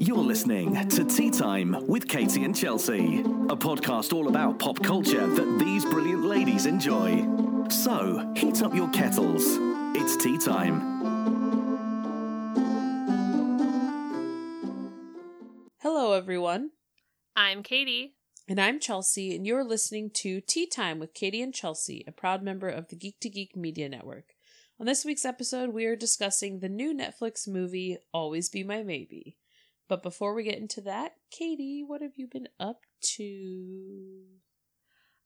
You're listening to Tea Time with Katie and Chelsea, a podcast all about pop culture that these brilliant ladies enjoy. So, heat up your kettles. It's tea time. Hello, everyone. I'm Katie. And I'm Chelsea, and you're listening to Tea Time with Katie and Chelsea, a proud member of the Geek to Geek Media Network. On this week's episode, we are discussing the new Netflix movie, Always Be My Maybe. But before we get into that, Katie, what have you been up to?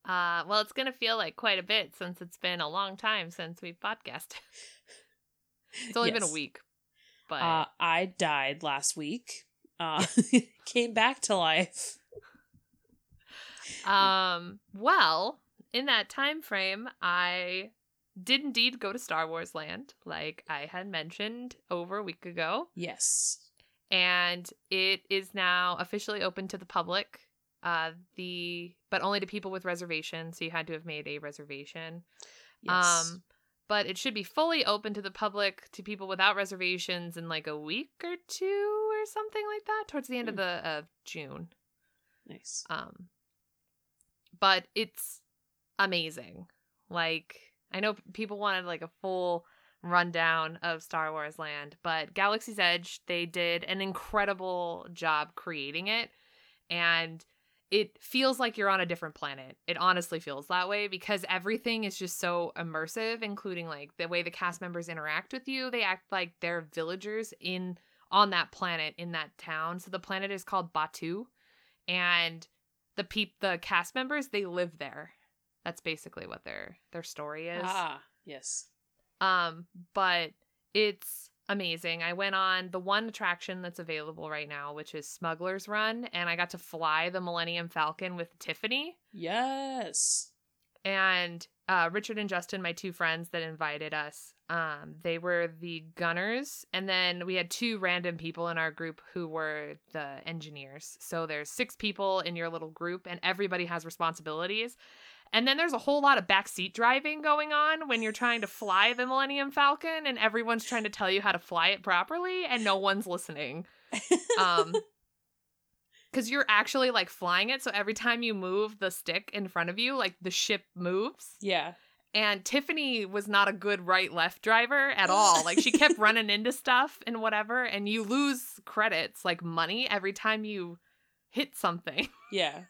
Uh, well, it's gonna feel like quite a bit since it's been a long time since we've podcasted. it's only been a week, but Uh, I died last week. Uh, came back to life. um, well, in that time frame, I did indeed go to Star Wars Land, like I had mentioned over a week ago, Yes. And it is now officially open to the public. Uh, the but only to people with reservations, so you had to have made a reservation. Yes. Um, but it should be fully open to the public to people without reservations in like a week or two or something like that towards the end of Hmm. the of June. nice. Um, but it's amazing. Like I know people wanted like a full rundown of Star Wars Land, but Galaxy's Edge they did an incredible job creating it and it feels like you're on a different planet. It honestly feels that way because everything is just so immersive, including like the way the cast members interact with you. They act like they're villagers in on that planet in that town. So the planet is called Batuu and the peep the cast members they live there. That's basically what their their story is. Ah, yes. Um, but it's amazing. I went on the one attraction that's available right now, which is Smuggler's Run, and I got to fly the Millennium Falcon with Tiffany Yes. and uh, Richard and Justin, my two friends that invited us. Um, they were the gunners, and then we had two random people in our group who were the engineers. So there's six people in your little group, and everybody has responsibilities. And then there's a whole lot of backseat driving going on when you're trying to fly the Millennium Falcon, and everyone's trying to tell you how to fly it properly, and no one's listening. Um, because you're actually like flying it, so every time you move the stick in front of you, like the ship moves. yeah. And Tiffany was not a good right left driver at all. Like she kept running into stuff and whatever, and you lose credits, like money, every time you hit something. Yeah.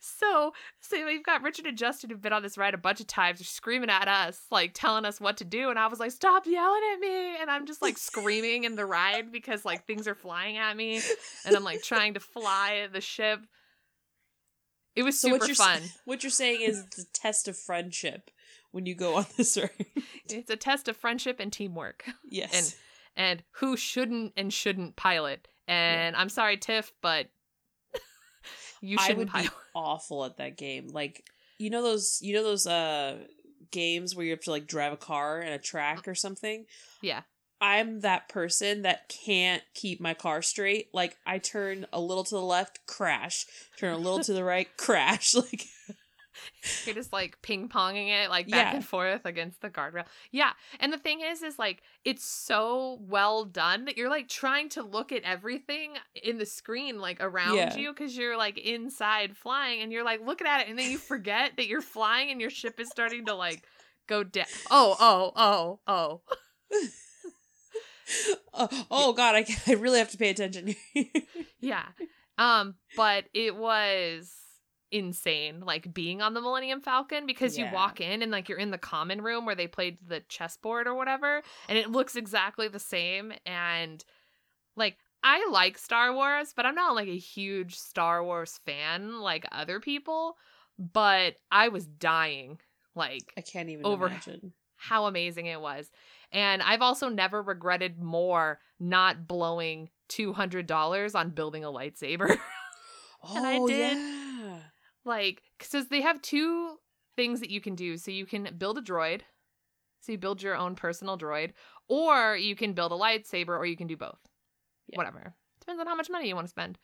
So, so we've got Richard and Justin who've been on this ride a bunch of times. They're screaming at us, like telling us what to do. And I was like, "Stop yelling at me!" And I'm just like screaming in the ride because like things are flying at me, and I'm like trying to fly the ship. It was So super what you're fun. what you're saying is the test of friendship when you go on this ride. It's a test of friendship and teamwork, yes. and and who shouldn't and shouldn't pilot. And I'm sorry, Tiff, but you I shouldn't would be awful at that game. Like you know those you know those uh games where you have to like drive a car in a track or something. Yeah. I'm that person that can't keep my car straight. Like I turn a little to the left, crash. Turn a little to the right, crash. Like You're just like ping ponging it like back Yeah. and forth against the guardrail. Yeah. And the thing is, is like it's so well done that you're like trying to look at everything in the screen like around Yeah. you because you're like inside flying and you're like looking at it and then you forget that you're flying and your ship is starting to like go down. Oh, oh, oh, oh. oh, oh god, I I really have to pay attention. Yeah. Um, but it was insane like being on the Millennium Falcon because Yeah. you walk in and like you're in the common room where they played the chessboard or whatever and it looks exactly the same and like I like Star Wars, but I'm not like a huge Star Wars fan like other people, but I was dying like I can't even Over- imagine. how amazing it was. And I've also never regretted more not blowing $200 on building a lightsaber. Oh, And I oh, did. Yeah. Like, because they have two things that you can do. So you can build a droid, so you build your own personal droid, or you can build a lightsaber, or you can do both. Yeah. Whatever. Depends on how much money you want to spend.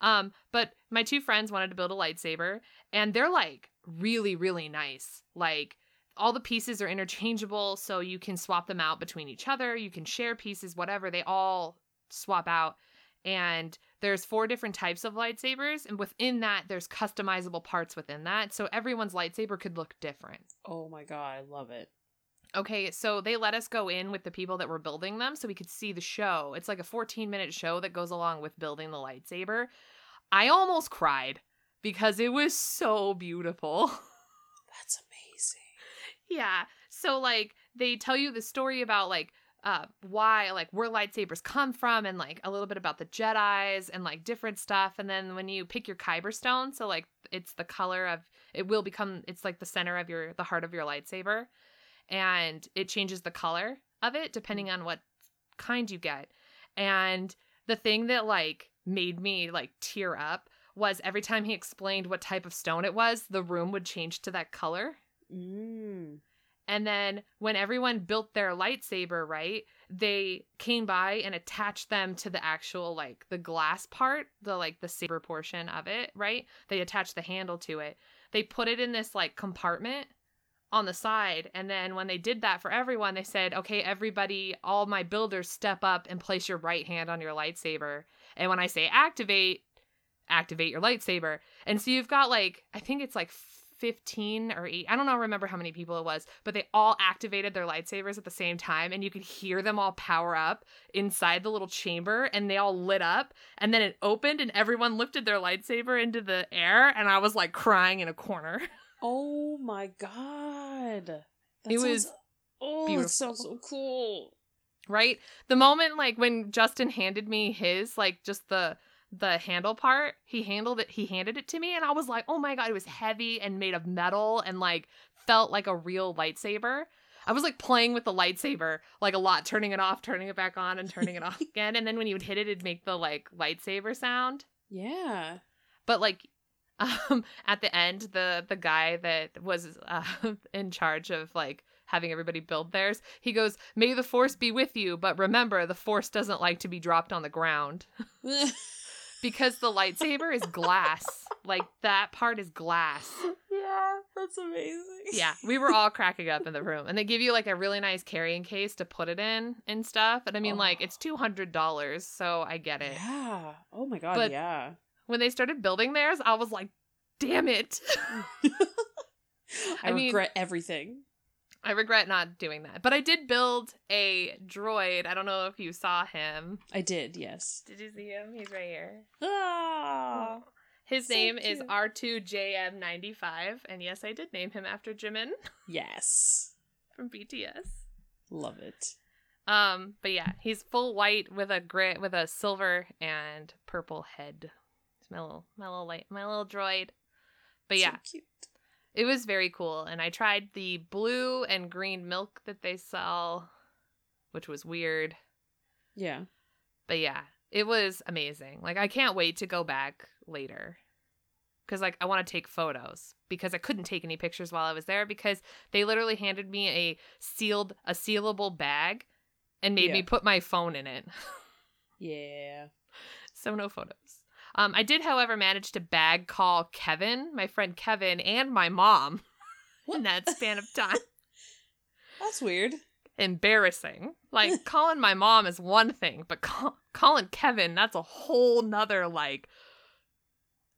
Um, but my two friends wanted to build a lightsaber, and they're like really, really nice. Like all the pieces are interchangeable, so you can swap them out between each other. You can share pieces, whatever. They all swap out. and there's four different types of lightsabers and within that there's customizable parts within that. So everyone's lightsaber could look different. Oh my god, I love it. okay so they let us go in with the people that were building them so we could see the show. It's like a 14 minute show that goes along with building the lightsaber. I almost cried because it was so beautiful. That's amazing. yeah so like they tell you the story about like uh why like where lightsabers come from and like a little bit about the jedis and like different stuff. And then when you pick your kyber stone so like it's the color of it will become it's like the center of your the heart of your lightsaber. And it changes the color of it depending on what kind you get. And the thing that like made me like tear up was every time he explained what type of stone it was the room would change to that color. Mm. And then when everyone built their lightsaber, right, they came by and attached them to the actual like the glass part, the like the saber portion of it, right? They attached the handle to it. They put it in this like compartment on the side. And then when they did that for everyone, they said, okay, everybody, all my builders step up and place your right hand on your lightsaber. And when I say activate, activate your lightsaber. And so you've got like, I think it's like 15 or 8 i don't know remember how many people it was but they all activated their lightsabers at the same time and you could hear them all power up inside the little chamber and they all lit up and then it opened and everyone lifted their lightsaber into the air and i was like crying in a corner Oh my god. That It sounds- was Oh, beautiful. it sounds so cool. right the moment like when justin handed me his like just the the handle part he handled it he handed it to me and i was like oh my god it was heavy and made of metal and like felt like a real lightsaber. I was like playing with the lightsaber like a lot turning it off turning it back on and turning it off again and then when you would hit it it'd make the like lightsaber sound. Yeah. but like um at the end the the guy that was uh, in charge of like having everybody build theirs he goes may the force be with you but remember the force doesn't like to be dropped on the ground because the lightsaber is glass like that part is glass yeah, that's amazing. yeah we were all cracking up in the room and they give you like a really nice carrying case to put it in and stuff and i mean like Oh. it's $200 so i get it Yeah. Oh my god, But- yeah. when they started building theirs i was like damn it I, I mean- regret everything. I regret not doing that. But I did build a droid. I don't know if you saw him. I did, yes. Did you see him? He's right here. Ah. His So name is. R2JM95. And yes, I did name him after Jimin Yes. from BTS. Love it. Um, but yeah, he's full white with a gray with a silver and purple head. It's my little my little light my little droid. But yeah. So yeah, cute. It was very cool. And I tried the blue and green milk that they sell, which was weird. Yeah. But yeah, it was amazing. Like I can't wait to go back later. Cuz like I want to take photos because I couldn't take any pictures while I was there because they literally handed me a sealed a sealable bag and made me put my phone in it. Yeah. so no photos. Um I did however manage to bag call Kevin, my friend Kevin and my mom in that span of time. That's weird. Embarrassing. Like calling my mom is one thing, but call- calling Kevin, that's a whole nother like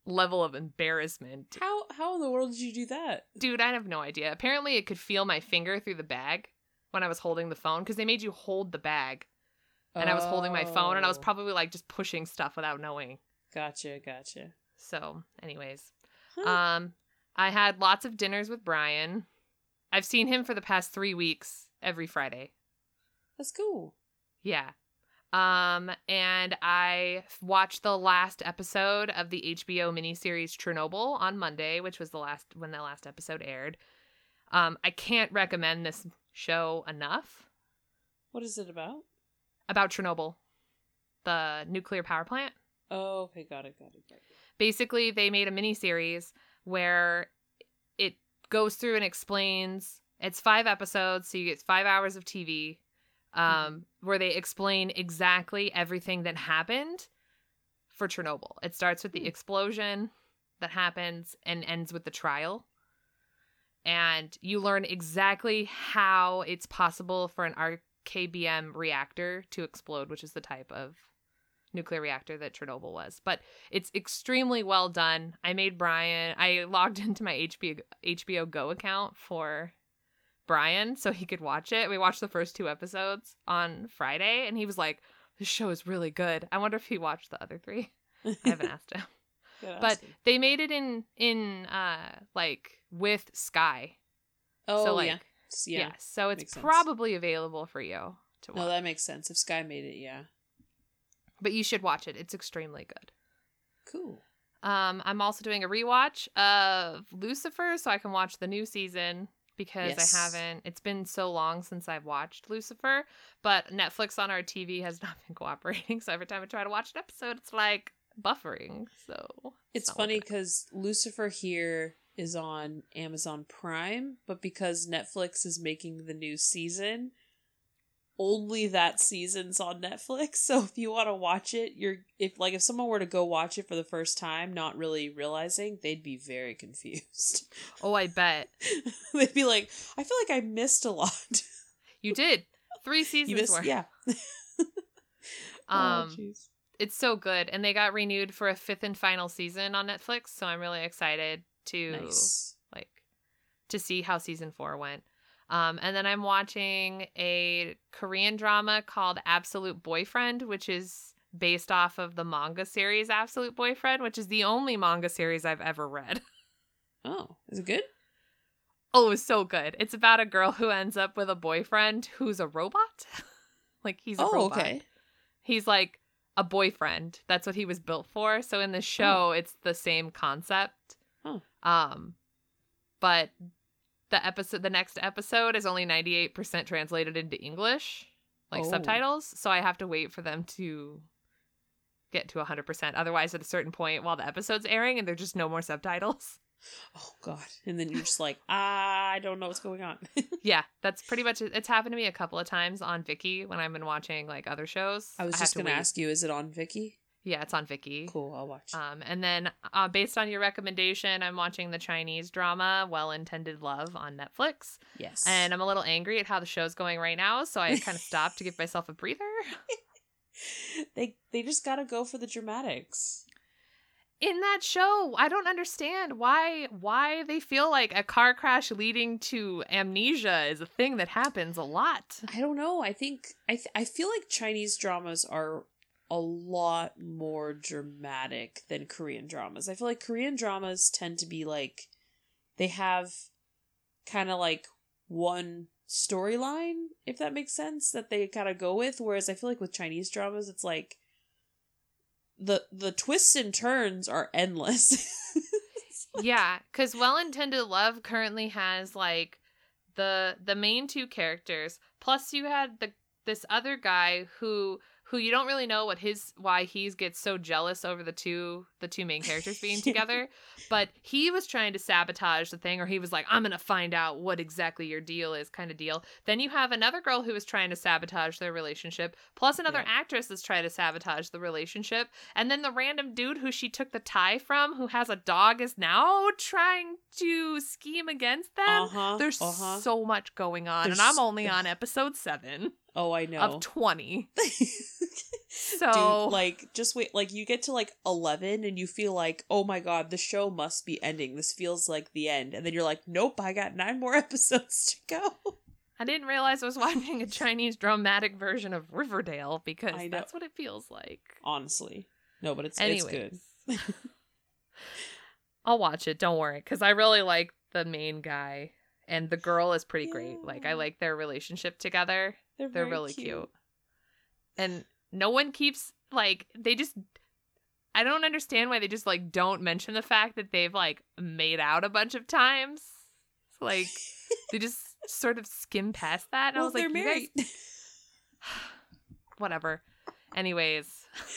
level of embarrassment. How how in the world did you do that? Dude, I have no idea. Apparently, it could feel my finger through the bag when I was holding the phone because they made you hold the bag. And I was holding my phone and I was Oh. probably like just pushing stuff without knowing. Gotcha, gotcha. So, anyways, Huh. um, I had lots of dinners with Brian. I've seen him for the past three weeks every Friday. That's cool. Yeah. Um, and I watched the last episode of the HBO miniseries Chernobyl on Monday, which was the last when the last episode aired. Um, I can't recommend this show enough What is it about? about Chernobyl, the nuclear power plant. Oh, okay, got it, got it, got it. Basically, they made a mini series where it goes through and explains. It's five episodes, so you get five hours of TV, um, where they explain exactly everything that happened for Chernobyl. It starts with the Hmm. explosion that happens and ends with the trial. And you learn exactly how it's possible for an RKBM reactor to explode, which is the type of nuclear reactor that Chernobyl was. But it's extremely well done. I made Brian. I logged into my HBO HBO Go account for Brian so he could watch it. We watched the first two episodes on Friday, and he was like, "This show is really good." I wonder if he watched the other three. I haven't asked him, but they made it in in uh like with Sky. oh so like yeah, yeah. yes, so it's makes sense. probably available for you to watch. No, that makes sense. If Sky made it, yeah. But you should watch it. It's extremely good. Cool. Um, I'm also doing a rewatch of Lucifer so I can watch the new season because Yes. I haven't. It's been so long since I've watched Lucifer, but Netflix on our TV has not been cooperating. So every time I try to watch an episode, it's like buffering. So It's not funny because Lucifer here is on Amazon Prime, but because Netflix is making the new season, only that season's on Netflix. So if you want to watch it, you're if like if someone were to go watch it for the first time, not really realizing, they'd be very confused. Oh, I bet they'd be like, I feel like I missed a lot. you did three seasons missed, worth. yeah. Oh, Um, jeez. it's so good, and they got renewed for a fifth and final season on Netflix. So I'm really excited to nice. like to see how season four went. Um, and then I'm watching a Korean drama called Absolute Boyfriend, which is based off of the manga series Absolute Boyfriend, which is the only manga series I've ever read. Oh, is it good? Oh, it was so good. It's about a girl who ends up with a boyfriend who's a robot. like he's a oh, robot. okay. He's like a boyfriend. That's what he was built for. So in the show, it's the same concept. Oh. Um, but the episode, the next episode, is only ninety eight percent translated into English, like Oh. subtitles. So I have to wait for them to get to hundred percent. Otherwise, at a certain point, while the episode's airing, and there's just no more subtitles. Oh god. And then you're just like, ah, I don't know what's going on. yeah, that's pretty much it. It's happened to me a couple of times on Viki when I've been watching like other shows. I was have just to gonna wait. ask you, is it on Viki? Yeah, it's on Viki. Cool, I'll watch. Um, and then, uh, based on your recommendation, I'm watching the Chinese drama "Well Intended Love" on Netflix, yes. and I'm a little angry at how the show's going right now, so I kind of stopped to give myself a breather. they they just gotta go for the dramatics. In that show, I don't understand why why they feel like a car crash leading to amnesia is a thing that happens a lot. I don't know. I think I th- I feel like Chinese dramas are a lot more dramatic than Korean dramas. I feel like Korean dramas tend to be like they have kind of like one storyline, if that makes sense, that they kind of go with. Whereas I feel like with Chinese dramas, it's like the the twists and turns are endless. yeah, because Well Intended Love currently has like the the main two characters, plus you had the this other guy who who you don't really know what his why he gets so jealous over the two the two main characters being together but he was trying to sabotage the thing or he was like i'm gonna find out what exactly your deal is kind of deal then you have another girl who is trying to sabotage their relationship plus another Yeah. actress is trying to sabotage the relationship and then the random dude who she took the tie from who has a dog is now trying to scheme against them uh-huh. there's uh-huh. so much going on There's- and i'm only on episode 7 oh, I know. of 20 so Dude, like just wait like you get to like 11 and you feel like oh my god the show must be ending this feels like the end and then you're like nope i got nine more episodes to go I didn't realize I was watching a Chinese dramatic version of Riverdale because that's what it feels like. honestly no but it's Anyways, it's good I'll watch it. Don't worry, because I really like the main guy, and the girl is pretty great. Like I like their relationship together. They're, They're really cute. and no one keeps like they just. I don't understand why they just like don't mention the fact that they've like made out a bunch of times. It's like they just sort of skim past that. And well, I was like, "You guys whatever. Anyways,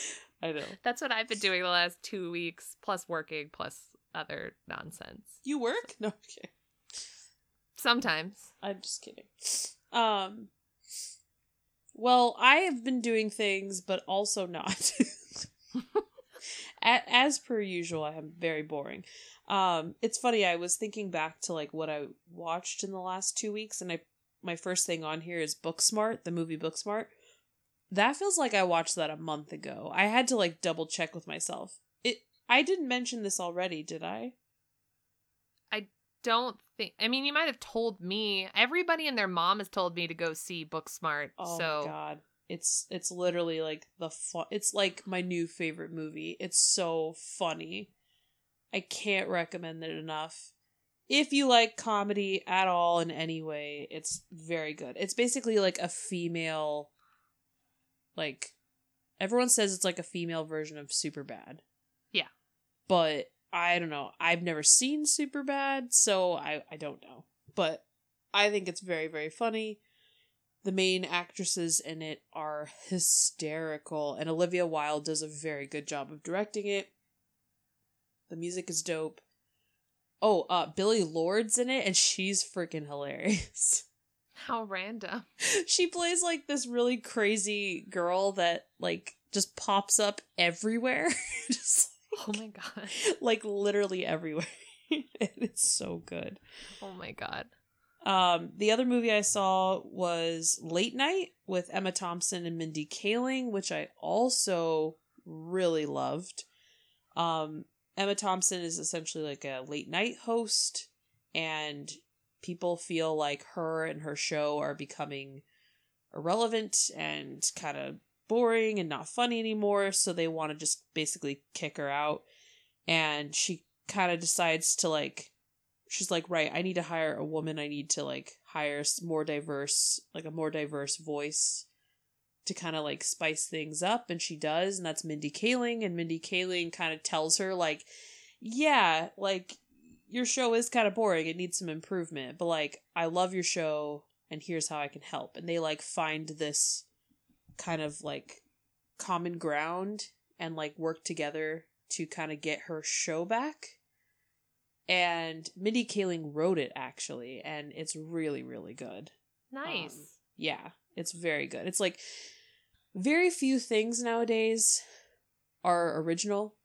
i know that's what I've been doing the last two weeks, plus working, plus other nonsense. you work no okay Sometimes. i'm just kidding um well i have been doing things but also not as per usual i am very boring um it's funny i was thinking back to like what i watched in the last two weeks and i my first thing on here is booksmart the movie booksmart that feels like I watched that a month ago. I had to like double check with myself. It I didn't mention this already, did I? Don't think. I mean, you might have told me. Everybody and their mom has told me to go see Booksmart. Oh so god. It's it's literally like the fun it's like my new favorite movie. It's so funny. I can't recommend it enough. If you like comedy at all in any way, it's very good. It's basically like a female like everyone says it's like a female version of Super Bad. Yeah. But I don't know. I've never seen Super Bad, so I I don't know. But I think it's very very funny. The main actresses in it are hysterical, and Olivia Wilde does a very good job of directing it. The music is dope. Oh, uh, Billie Lourd's in it, and she's freaking hilarious. how random. she plays like this really crazy girl that like just pops up everywhere, just Oh my god. like literally everywhere. it's so good. Oh my god. Um, the other movie I saw was Late Night with Emma Thompson and Mindy Kaling, which I also really loved. Um, Emma Thompson is essentially like a late night host, and people feel like her and her show are becoming irrelevant and kind of boring and not funny anymore, so they want to just basically kick her out. And she kind of decides to like she's like, right, I need to hire a woman. I need to like hire more diverse, like a more diverse voice to kind of like spice things up. And she does, and that's Mindy Kaling. And Mindy Kaling kind of tells her, like, yeah, like your show is kind of boring. It needs some improvement, but like, I love your show, and here's how I can help. And they like find this kind of like common ground and like work together to kind of get her show back and Mindy Kaling wrote it actually, and it's really, really good. Nice. Um, yeah, it's very good. It's like very few things nowadays are original,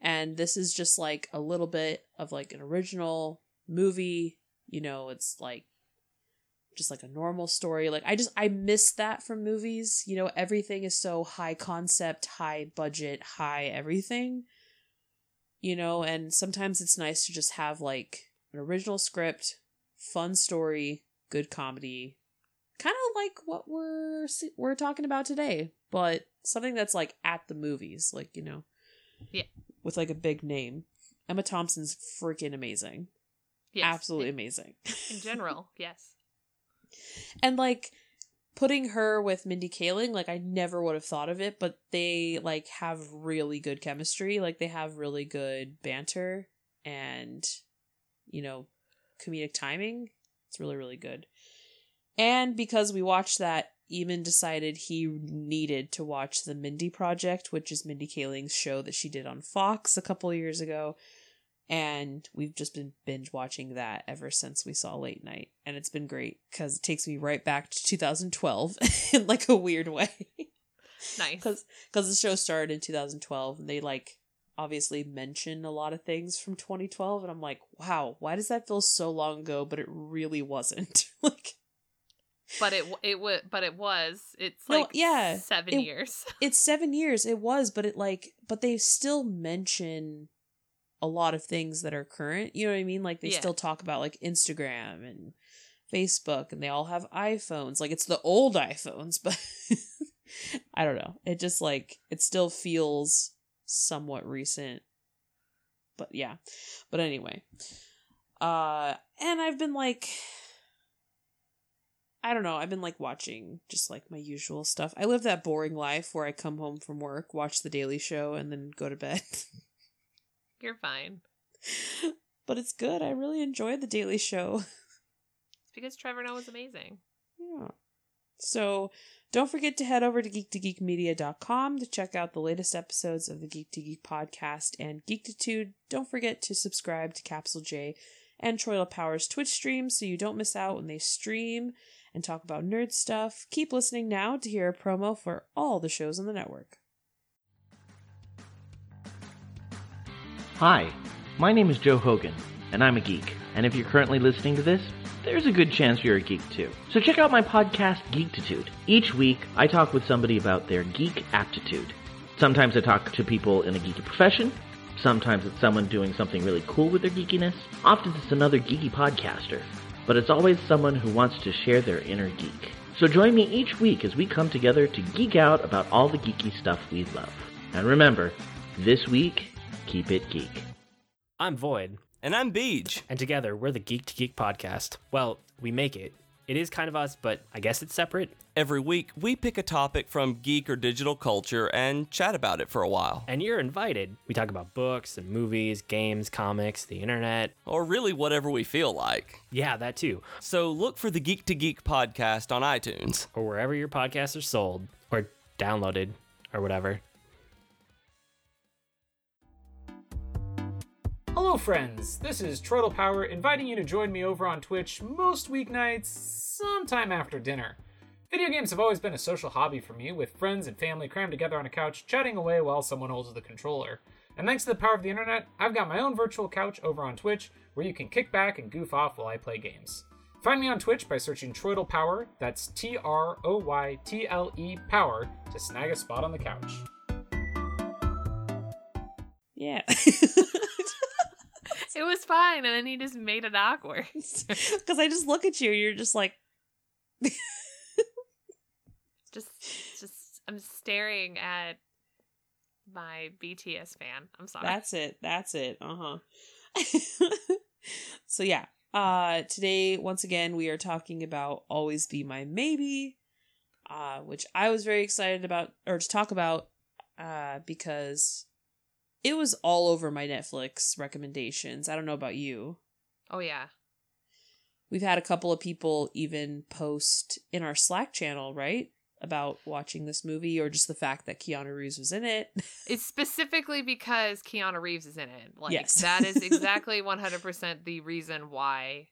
and this is just like a little bit of like an original movie. You know, it's like just like a normal story. Like I just I miss that from movies. You know, everything is so high concept, high budget, high everything you know, and sometimes it's nice to just have like an original script, fun story, good comedy, kind of like what we're we're talking about today, but something that's like at the movies, like you know, Yeah. with like a big name. Emma Thompson's freaking amazing, yes. absolutely amazing. In, in general, yes. And like putting her with Mindy Kaling, like I never would have thought of it, but they like have really good chemistry. Like they have really good banter and you know, comedic timing. It's really really good. And because we watched that, Eamon decided he needed to watch the Mindy Project, which is Mindy Kaling's show that she did on Fox a couple years ago. And we've just been binge watching that ever since we saw Late Night. And it's been great because it takes me right back to 2012 in like a weird way. Nice. Because the show started in 2012 and they like obviously mention a lot of things from 2012. And I'm like, wow, why does that feel so long ago? But it really wasn't. like, But it it was but it was. It's No, like yeah, seven it- years. it's seven years. It was, but it like, but they still mention a lot of things that are current. You know what I mean? Like they Yeah. still talk about like Instagram and Facebook, and they all have iPhones. Like it's the old iPhones, but I don't know. It just like it still feels somewhat recent. But yeah. But anyway. Uh and I've been like I don't know. I've been like watching just like my usual stuff. I live that boring life where I come home from work, watch the Daily Show, and then go to bed. You're fine. but it's good. I really enjoy the Daily Show. It's because Trevor Noah is amazing. Yeah. So don't forget to head over to geek2geekmedia.com to check out the latest episodes of the Geek to Geek podcast and Geektitude. Don't forget to subscribe to Capsule J and Troytle Power's Twitch stream so you don't miss out when they stream and talk about nerd stuff. Keep listening now to hear a promo for all the shows on the network. Hi, my name is Joe Hogan, and I'm a geek. And if you're currently listening to this, there's a good chance you're a geek too. So check out my podcast, Geektitude. Each week, I talk with somebody about their geek aptitude. Sometimes I talk to people in a geeky profession. Sometimes it's someone doing something really cool with their geekiness. Often it's another geeky podcaster. But it's always someone who wants to share their inner geek. So join me each week as we come together to geek out about all the geeky stuff we love. And remember, this week, keep it geek. I'm Void, And I'm Beej. and together we're the Geek to Geek podcast. Well, we make it. It is kind of us, but I guess it's separate. Every week, we pick a topic from geek or digital culture and chat about it for a while. And you're invited. We talk about books and movies, games, comics, the internet. Or really whatever we feel like. Yeah, that too. So look for the Geek to Geek podcast on iTunes. Or wherever your podcasts are sold or downloaded or whatever. Friends. This is Troytle Power inviting you to join me over on Twitch most weeknights, sometime after dinner. Video games have always been a social hobby for me, with friends and family crammed together on a couch, chatting away while someone holds the controller. And thanks to the power of the internet, I've got my own virtual couch over on Twitch where you can kick back and goof off while I play games. Find me on Twitch by searching Troytle Power, that's T R O Y T L E Power, to snag a spot on the couch. Yeah. It was fine, and then he just made it awkward. Because I just look at you, you're just like, just, just, I'm staring at my BTS fan. I'm sorry. that's it. That's it. Uh huh. so, yeah. Uh, today, once again, we are talking about Always Be My Maybe, uh, which I was very excited about, or to talk about, uh, because it was all over my Netflix recommendations. I don't know about you. oh yeah. We've had a couple of people even post in our Slack channel, right? About watching this movie or just the fact that Keanu Reeves was in it. It's specifically because Keanu Reeves is in it. Like Yes. that is exactly 100% the reason why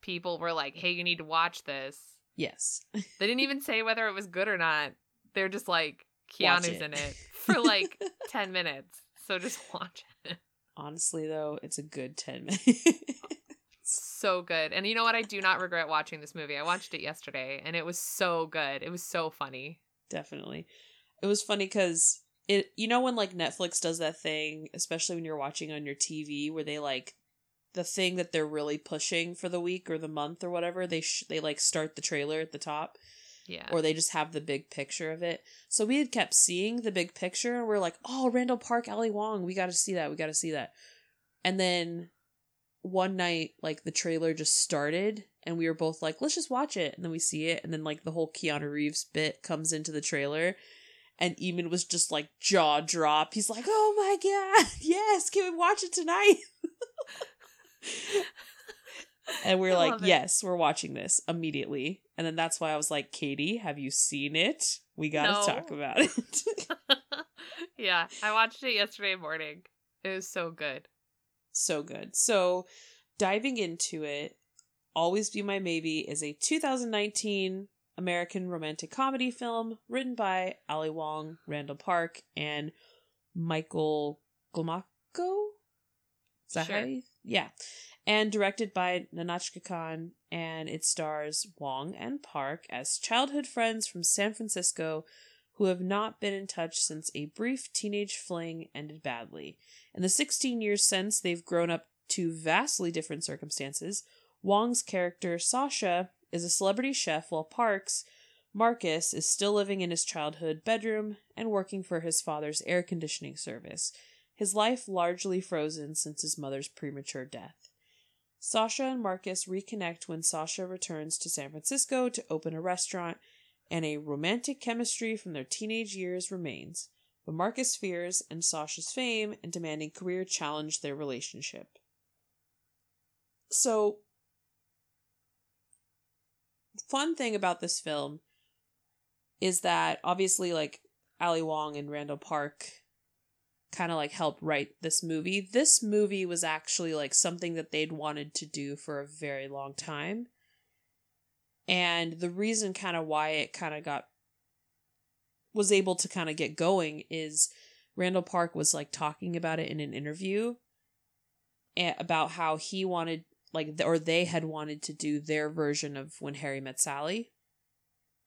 people were like, "Hey, you need to watch this." yes. They didn't even say whether it was good or not. They're just like, "Keanu's it." in it" for like 10 minutes. So just watch it. Honestly, though, it's a good 10 minutes. So good. And you know what? I do not regret watching this movie. I watched it yesterday and it was so good. It was so funny. Definitely. It was funny because it, you know, when like Netflix does that thing, especially when you're watching on your TV, where they like the thing that they're really pushing for the week or the month or whatever, they sh- they like start the trailer at the top. Yeah. or they just have the big picture of it. So we had kept seeing the big picture and we're like, oh, Randall Park, Ali Wong, we got to see that. We got to see that. And then one night, like the trailer just started and we were both like, let's just watch it. And then we see it. And then like the whole Keanu Reeves bit comes into the trailer. And Eamon was just like jaw drop. He's like, oh my God, yes, can we watch it tonight? and we're I like, yes, we're watching this immediately. And then that's why I was like, Katie, have you seen it? We got to No. talk about it. yeah. I watched it yesterday morning. It was so good. so good. So, diving into it, Always Be My Maybe is a 2019 American romantic comedy film written by Ali Wong, Randall Park, and Michael Glomacko. Is that how Sure. you? Yeah. And directed by Nahnatchka Khan, and it stars Wong and Park as childhood friends from San Francisco who have not been in touch since a brief teenage fling ended badly. In the 16 years since, they've grown up to vastly different circumstances. Wong's character, Sasha, is a celebrity chef, while Park's, Marcus, is still living in his childhood bedroom and working for his father's air conditioning service, his life largely frozen since his mother's premature death. Sasha and Marcus reconnect when Sasha returns to San Francisco to open a restaurant, and a romantic chemistry from their teenage years remains but Marcus' fears and Sasha's fame and demanding career challenge their relationship. So, fun thing about this film is that obviously, like Ali Wong and Randall Park kind of like helped write this movie. This movie was actually like something that they'd wanted to do for a very long time. And the reason kind of why it kind of got was able to kind of get going is Randall Park was like talking about it in an interview about how he wanted like or they had wanted to do their version of when Harry met Sally.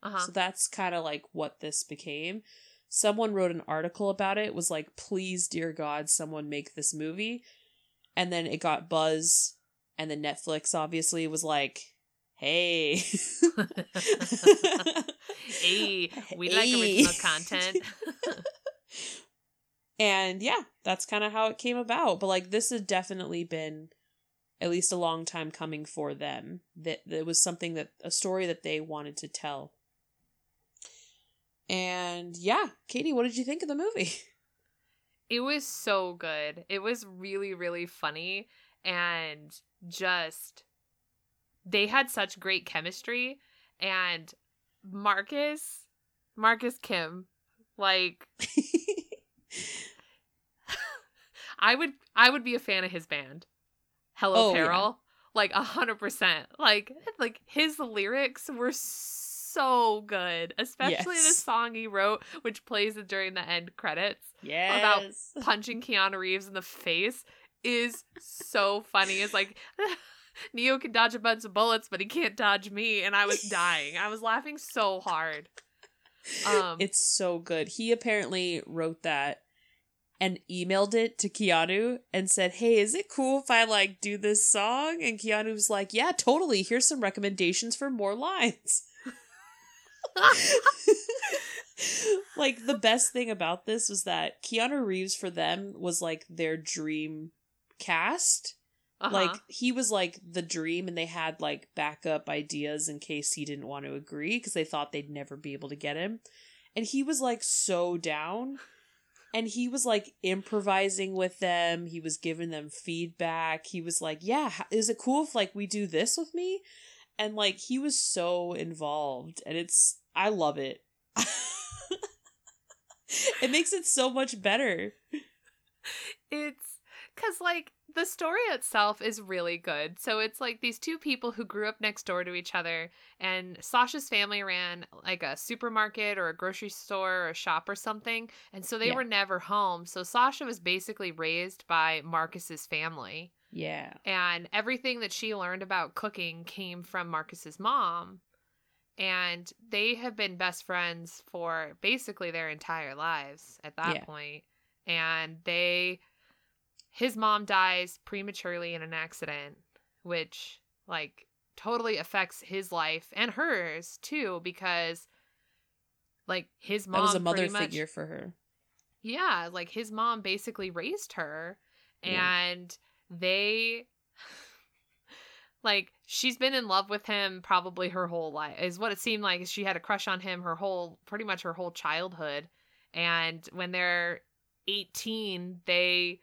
Uh-huh. So that's kind of like what this became. Someone wrote an article about it, was like, please, dear God, someone make this movie. And then it got buzz, and then Netflix obviously was like, hey. hey, we like Hey. original content. and yeah, that's kind of how it came about. But like, this has definitely been at least a long time coming for them. That it was something that a story that they wanted to tell. And yeah, Katie, what did you think of the movie? It was so good. It was really, really funny and just they had such great chemistry and Marcus Marcus Kim like I would I would be a fan of his band. Hello Oh, yeah. Peril. Like a hundred percent. Like like his lyrics were so good. Especially the song he wrote, which plays during the end credits yeah. About punching Keanu Reeves in the face is so funny. It's like Neo can dodge a bunch of bullets, but he can't dodge me, and I was dying. I was laughing so hard. Um, it's so good. He apparently wrote that and emailed it to Keanu and said, "Hey, is it cool if I like do this song?" And Keanu was like, "Yeah, totally. Here's some recommendations for more lines." like the best thing about this was that Keanu Reeves for them was like their dream cast. uh-huh. Like he was like the dream and they had like backup ideas in case he didn't want to agree because they thought they'd never be able to get him. And he was like so down. And he was like improvising with them. He was giving them feedback. He was like, "Yeah, is it cool if like we do this with me?" And like he was so involved and it's I love it. it makes it so much better. it's because like the story itself is really good so it's like these two people who grew up next door to each other and sasha's family ran like a supermarket or a grocery store or a shop or something and so they Yeah. were never home so sasha was basically raised by marcus's family Yeah. and everything that she learned about cooking came from marcus's mom and they have been best friends for basically their entire lives at that Yeah. point. and they his mom dies prematurely in an accident which like totally affects his life and hers too because like his mom That was a mother much- figure for her. yeah, like his mom basically raised her Yeah. They like she's been in love with him probably her whole life is what it seemed like she had a crush on him her whole pretty much her whole childhood and when they're 18 they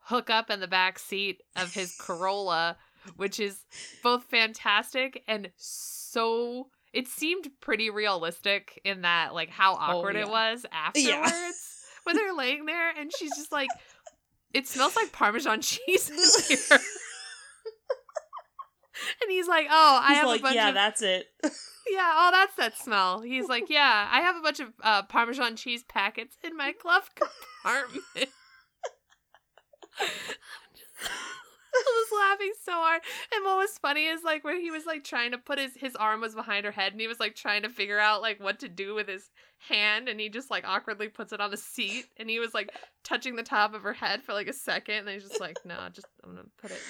hook up in the back seat of his Corolla which is both fantastic and so it seemed pretty realistic in that like how oh, awkward it yeah. was afterwards when they're laying there and she's just like it smells like parmesan cheese in here. And he's like oh i He's have like, a bunch yeah, of that's it. yeah oh that's that smell. He's like yeah i have a bunch of uh, parmesan cheese packets in my glove compartment I was laughing so hard. And what was funny is like when he was like trying to put his his arm was behind her head and he was like trying to figure out like what to do with his hand and he just like awkwardly puts it on the seat and he was like touching the top of her head for like a second and he's just like, no, just I'm gonna put it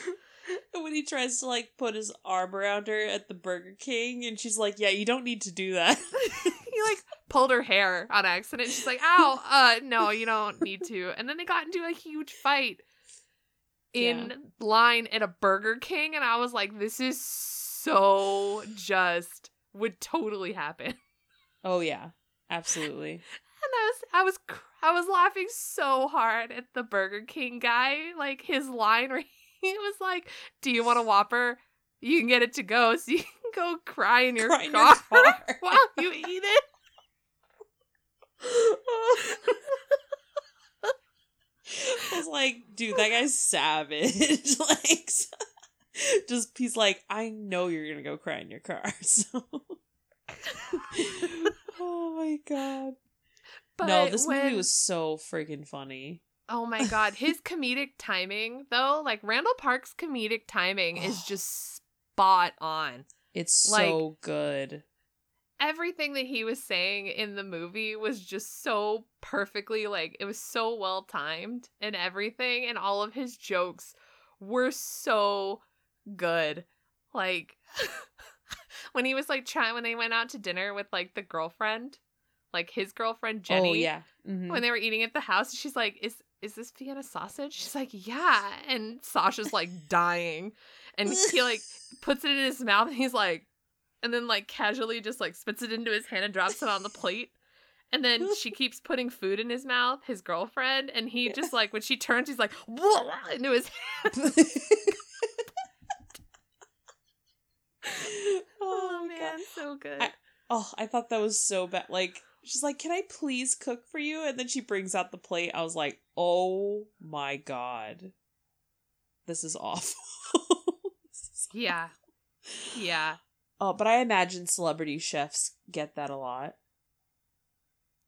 And when he tries to like put his arm around her at the Burger King, and she's like, "Yeah, you don't need to do that." he like pulled her hair on accident. She's like, ow, uh no, you don't need to. And then they got into a huge fight in Yeah. line at a Burger King and I was like, this is so just would totally happen. oh yeah, absolutely. And I was I was cr- I was laughing so hard at the Burger King guy, like his line where he was like, "Do you want a Whopper? You can get it to go, so you can go cry in your Cry in your car." while you eat it." I was like, dude, that guy's savage. like, just he's like, I know you're gonna go cry in your car. So, oh my god. But no, this when, movie was so freaking funny. Oh my god, his comedic timing though, like Randall Park's comedic timing is just spot on. It's Like- so good. Everything that he was saying in the movie was just so perfectly like it was so well timed and everything and all of his jokes were so good. Like when he was like trying when they went out to dinner with like the girlfriend, like his girlfriend Jenny. Oh yeah. Mhm. when they were eating at the house she's like is is this vienna sausage she's like yeah and sasha's like dying and he like puts it in his mouth and he's like and then like casually just like spits it into his hand and drops it on the plate and then she keeps putting food in his mouth his girlfriend and he just like when she turns he's like "Whoa," into his hand. Oh, oh my man so good I- Oh, I thought that was so bad. Like, she's like, Can I please cook for you? And then she brings out the plate. I was like, Oh my god. This is awful. This is- yeah yeah Oh, but I imagine celebrity chefs get that a lot.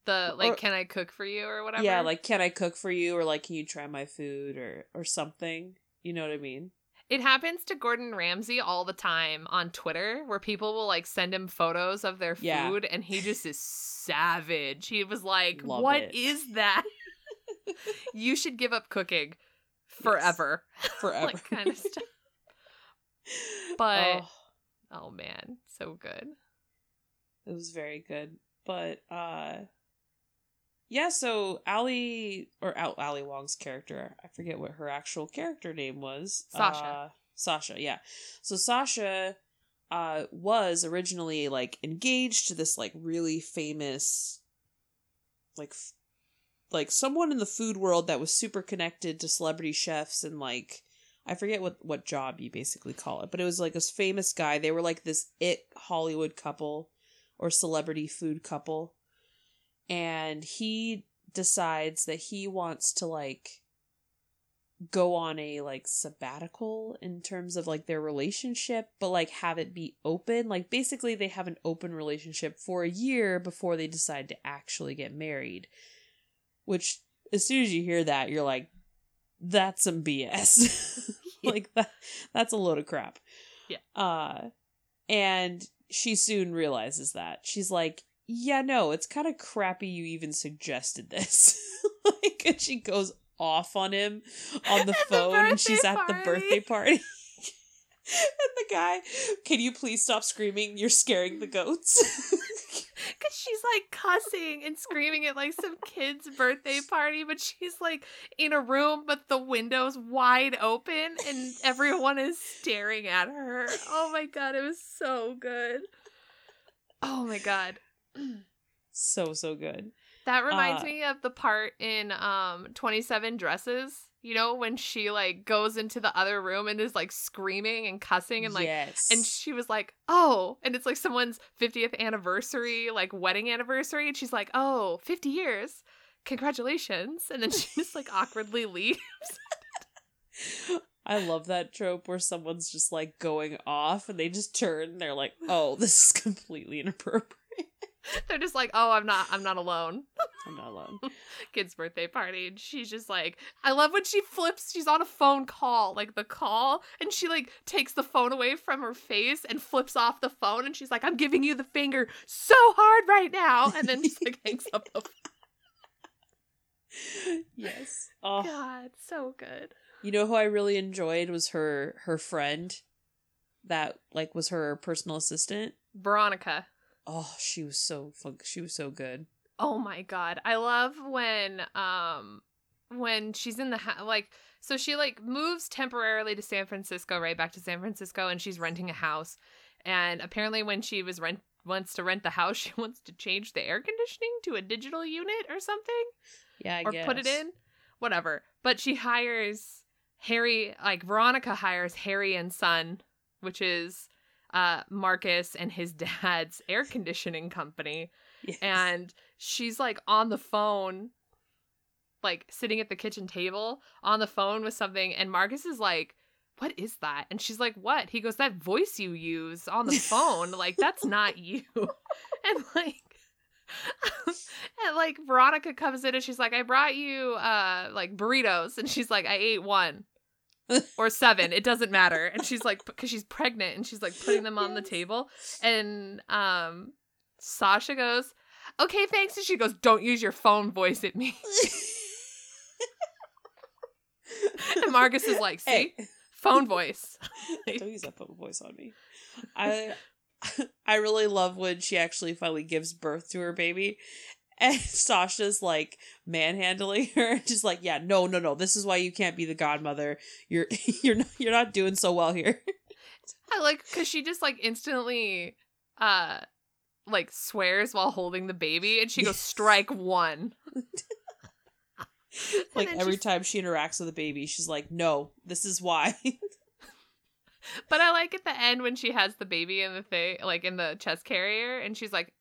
the like Or- can i cook for you or whatever Yeah, like, can I cook for you? Or like, can you try my food or or something? You know what I mean? It happens to Gordon Ramsay all the time on Twitter where people will like send him photos of their Yeah. food and he just is savage. He was like, Love "What it. is that? you should give up cooking forever." Forever. like kind of stuff. But Oh, oh man, so good. it was very good. But uh yeah, so Ali or Al- Ali Wong's character, I forget what her actual character name was. Sasha. Uh, Sasha, yeah. So Sasha uh was originally like engaged to this like really famous like f- like someone in the food world that was super connected to celebrity chefs and like I forget what what job you basically call it, but it was like this famous guy. They were like this it Hollywood couple or celebrity food couple. And he decides that he wants to like go on a like sabbatical in terms of like their relationship, but like have it be open. Like basically they have an open relationship for a year before they decide to actually get married. Which as soon as you hear that, you're like, that's some BS. like that that's a load of crap. Yeah. Uh and she soon realizes that. She's like, yeah, no, it's kind of crappy you even suggested this. like, and she goes off on him on the At the phone and she's at the birthday party. and the guy, can you please stop screaming? You're scaring the goats. Cause she's like cussing and screaming at like some kid's birthday party, but she's like in a room, but the window's wide open and everyone is staring at her. Oh my god, it was so good. Oh my god. so, so good. That reminds Uh, me of the part in um 27 Dresses. You know, when she like goes into the other room and is like screaming and cussing and like yes. and she was like, "Oh," and it's like someone's 50th anniversary, like wedding anniversary, and she's like, "Oh, 50 years. Congratulations." And then she just like awkwardly leaves. I love that trope where someone's just like going off and they just turn and they're like, oh, this is completely inappropriate. They're just like, "Oh, I'm not I'm not alone." I'm not alone. Kid's birthday party and she's just like I love when she flips she's on a phone call like the call and she like takes the phone away from her face and flips off the phone and she's like I'm giving you the finger so hard right now and then just like hangs up the phone. yes. Oh, God so good you know who I really enjoyed was her her friend that like was her personal assistant. Veronica Oh, she was so fun. She was so good. Oh my god. I love when um when she's in the ha- like so she like moves temporarily to San Francisco, right back to San Francisco and she's renting a house. And apparently when she was rent wants to rent the house, she wants to change the air conditioning to a digital unit or something Yeah, I or guess. put it in. Whatever. But she hires Harry like Veronica hires Harry and Son, which is uh Marcus and his dad's air conditioning company Yes. and she's like on the phone like sitting at the kitchen table on the phone with something and Marcus is like what is that and she's like what he goes that voice you use on the phone like that's not you and like and like Veronica comes in and she's like, I brought you uh like burritos. And she's like, I ate one. or seven, it doesn't matter. And she's like, because she's pregnant and she's like putting them on the table. And um Sasha goes, Okay, thanks. And she goes, Don't use your phone voice at me. And Marcus is like, See, Hey. phone voice. Don't use that phone voice on me. I I really love when she actually finally gives birth to her baby. And Sasha's like manhandling her. She's like, "Yeah, no, no, no. This is why you can't be the godmother. You're you're not you're not doing so well here." I like because she just like instantly uh like swears while holding the baby and she goes strike one Like every she's- time she interacts with the baby, she's like, "No, this is why." but i like at the end when she has the baby in the thing like in the chest carrier and she's like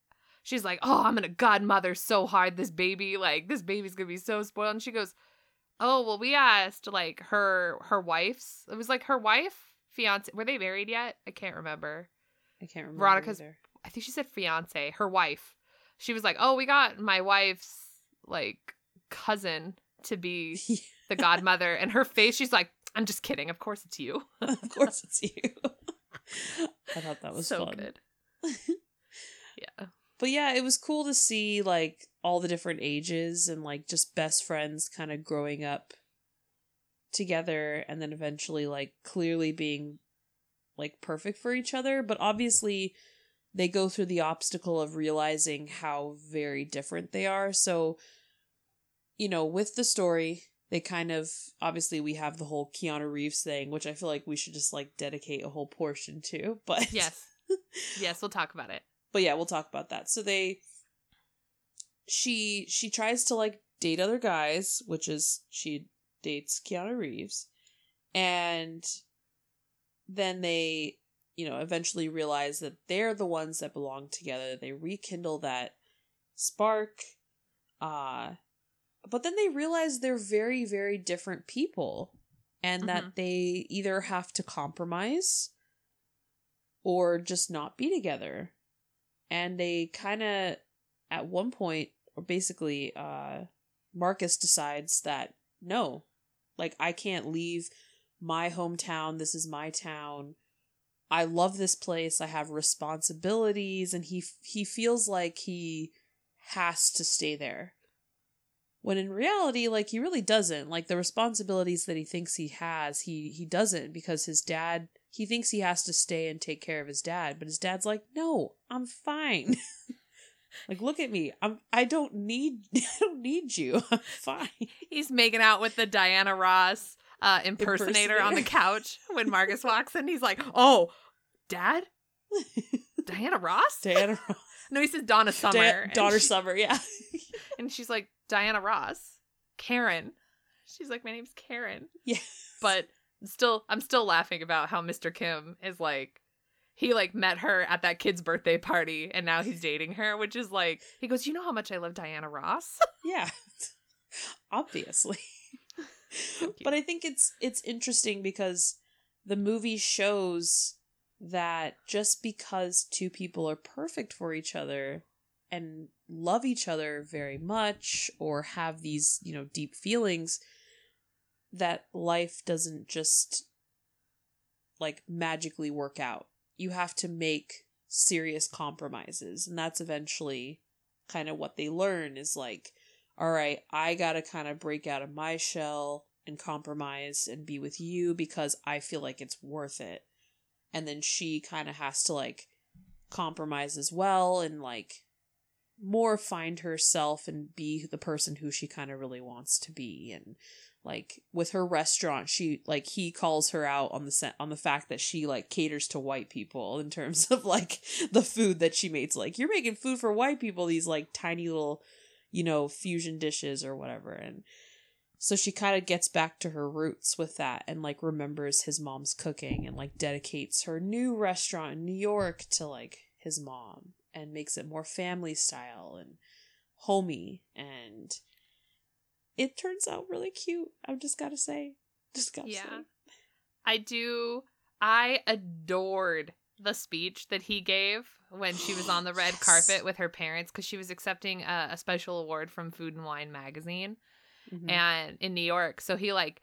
she's like oh i'm gonna godmother so hard this baby like this baby's gonna be so spoiled and she goes oh well we asked like her her wife's it was like her wife fiance were they married yet i can't remember I can't remember. Veronica's- either. I think she said fiance, her wife. She was like, "Oh, we got my wife's like cousin to be the godmother," and her face, she's like, "I'm just kidding. Of course it's you." of course, it's you. I thought that was so fun. good. yeah, but yeah, it was cool to see like all the different ages and like just best friends kind of growing up together and then eventually like clearly being like perfect for each other, but obviously they go through the obstacle of realizing how very different they are. So you know, with the story, they kind of obviously we have the whole Keanu Reeves thing, which I feel like we should just like dedicate a whole portion to. But yes, yes, we'll talk about it. but yeah, we'll talk about that. So they she she tries to like date other guys, which is she dates Keanu Reeves. And then they, you know, eventually realize that they're the ones that belong together. They rekindle that spark. Uh but then they realize they're very very different people and Mhm. that they either have to compromise or just not be together. And they kind of at one point or basically uh Marcus decides that no, like I can't leave my hometown. This is my town. I love this place. I have responsibilities and he he feels like he has to stay there. When in reality like he really doesn't. Like the responsibilities that he thinks he has, he he doesn't because his dad he thinks he has to stay and take care of his dad, but his dad's like, "No, I'm fine." like look at me. I'm I don't need I don't need you. I'm fine. He's making out with the Diana Ross uh, impersonator on the couch when Marcus walks in. He's like, "Oh, Dad, Diana Ross." Diana Ross. No, he says Donna Summer. And daughter she- Summer, yeah. And she's like, Diana Ross, Karen. She's like, my name's Karen. Yeah. But still, I'm still laughing about how Mr. Kim is like, he like met her at that kid's birthday party and now he's dating her, which is like, he goes, you know how much I love Diana Ross? Yeah. Obviously. But I think it's it's interesting because the movie shows that just because two people are perfect for each other and love each other very much or have these, you know, deep feelings that life doesn't just like magically work out. You have to make serious compromises and that's eventually kind of what they learn is like all right, I got to kind of break out of my shell and compromise and be with you because I feel like it's worth it. And then she kind of has to like compromise as well and like more find herself and be the person who she kind of really wants to be and like with her restaurant she like he calls her out on the set on the fact that she like caters to white people in terms of like the food that she makes like you're making food for white people these like tiny little you know, fusion dishes or whatever. And so she kind of gets back to her roots with that and like remembers his mom's cooking and like dedicates her new restaurant in New York to like his mom and makes it more family style and homey. And it turns out really cute. I've just got to say. Just got to Yeah. say. I do. I adored the speech that he gave when she was on the red Yes. carpet with her parents because she was accepting a, a special award from Food and Wine magazine Mhm. and in New York. So he like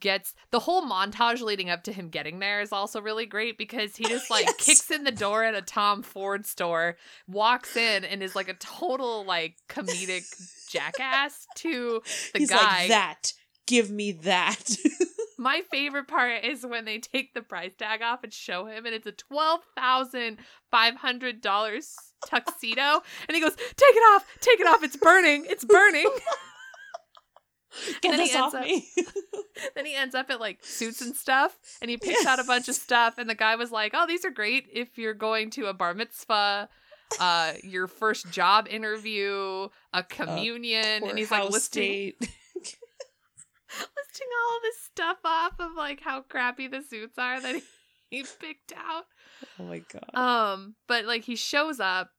gets the whole montage leading up to him getting there is also really great because he just like Yes. kicks in the door at a Tom Ford store, walks in and is like a total like comedic jackass to the He's guy. like that. Give me that. My favorite part is when they take the price tag off and show him, and it's a twelve thousand five hundred dollars tuxedo, and he goes, "Take it off, take it off, it's burning, it's burning." Get then he this off ends up- me. then he ends up at like suits and stuff, and he picks out a bunch of stuff, and the guy was like, "Oh, these are great if you're going to a bar mitzvah." Uh, your first job interview, a communion, and he's like listing listing all this stuff off of like how crappy the suits are that he, he picked out. Oh my god. Um, but like he shows up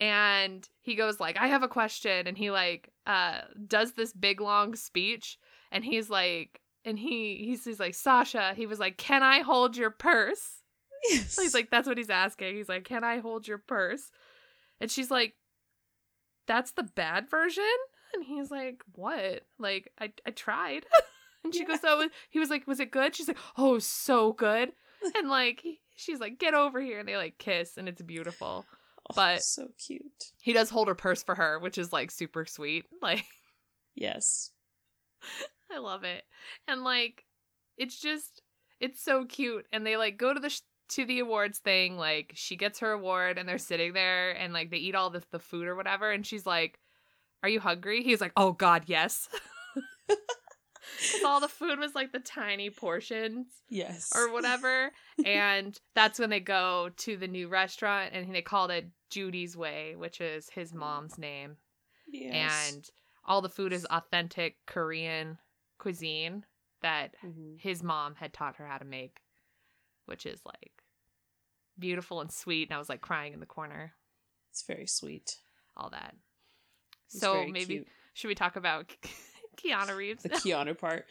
and he goes like, "I have a question," and he like uh does this big long speech, and he's like, and he he's, he's like, Sasha, he was like, "Can I hold your purse?" yes. So he's like, "That's what he's asking." He's like, "Can I hold your purse?" And she's like, "That's the bad version." And he's like, "What?" Like, I I tried. and she goes, "Oh." He was like, "Was it good?" She's like, "Oh, so good." And like, he- she's like, "Get over here," and they like kiss, and it's beautiful. Oh, but- so cute. He does hold her purse for her, which is like super sweet. Like, Yes. I love it. And like it's just it's so cute and they like go to the sh- to the awards thing like she gets her award and they're sitting there and like they eat all the the food or whatever and she's like are you hungry? He's like, "Oh god, yes." 'Cause all the food was like the tiny portions Yes. or whatever. and that's when they go to the new restaurant and they called it Judy's Way, which is his mom's name. Yes. And all the food is authentic Korean cuisine that Mhm. his mom had taught her how to make, which is like beautiful and sweet. And I was like crying in the corner, it's very sweet. all that. It's so maybe cute. should we talk about Keanu Reeves? the Keanu part.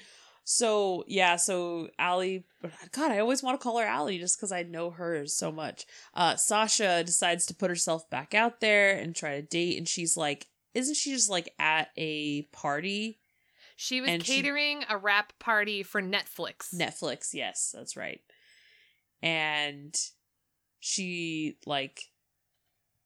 So yeah, so Allie, God, I always want to call her Allie just because I know her so much. Uh, Sasha decides to put herself back out there and try to date, and she's like, isn't she just like at a party? She was And she- catering a rap party for Netflix. Netflix, yes, that's right. And she like,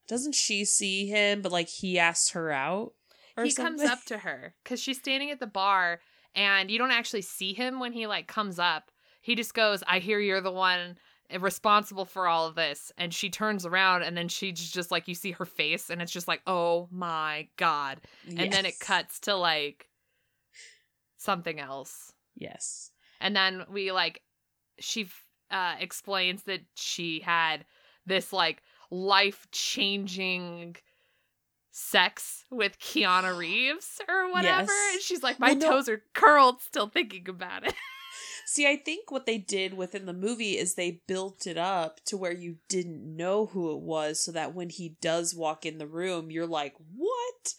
doesn't she see him? But like he asks her out. Or he comes up to her because she's standing at the bar and you don't actually see him when he like comes up. He just goes i hear you're the one responsible for all of this. And she turns around and then she's just like you see her face and it's just like oh my god. And then it cuts to like something else. Yes. and then we like she uh explains that she had this like life changing sex with Keanu Reeves or whatever Yes. and she's like my Well, no- toes are curled still thinking about it See, I think what they did within the movie is they built it up to where you didn't know who it was so that when he does walk in the room, you're like, what?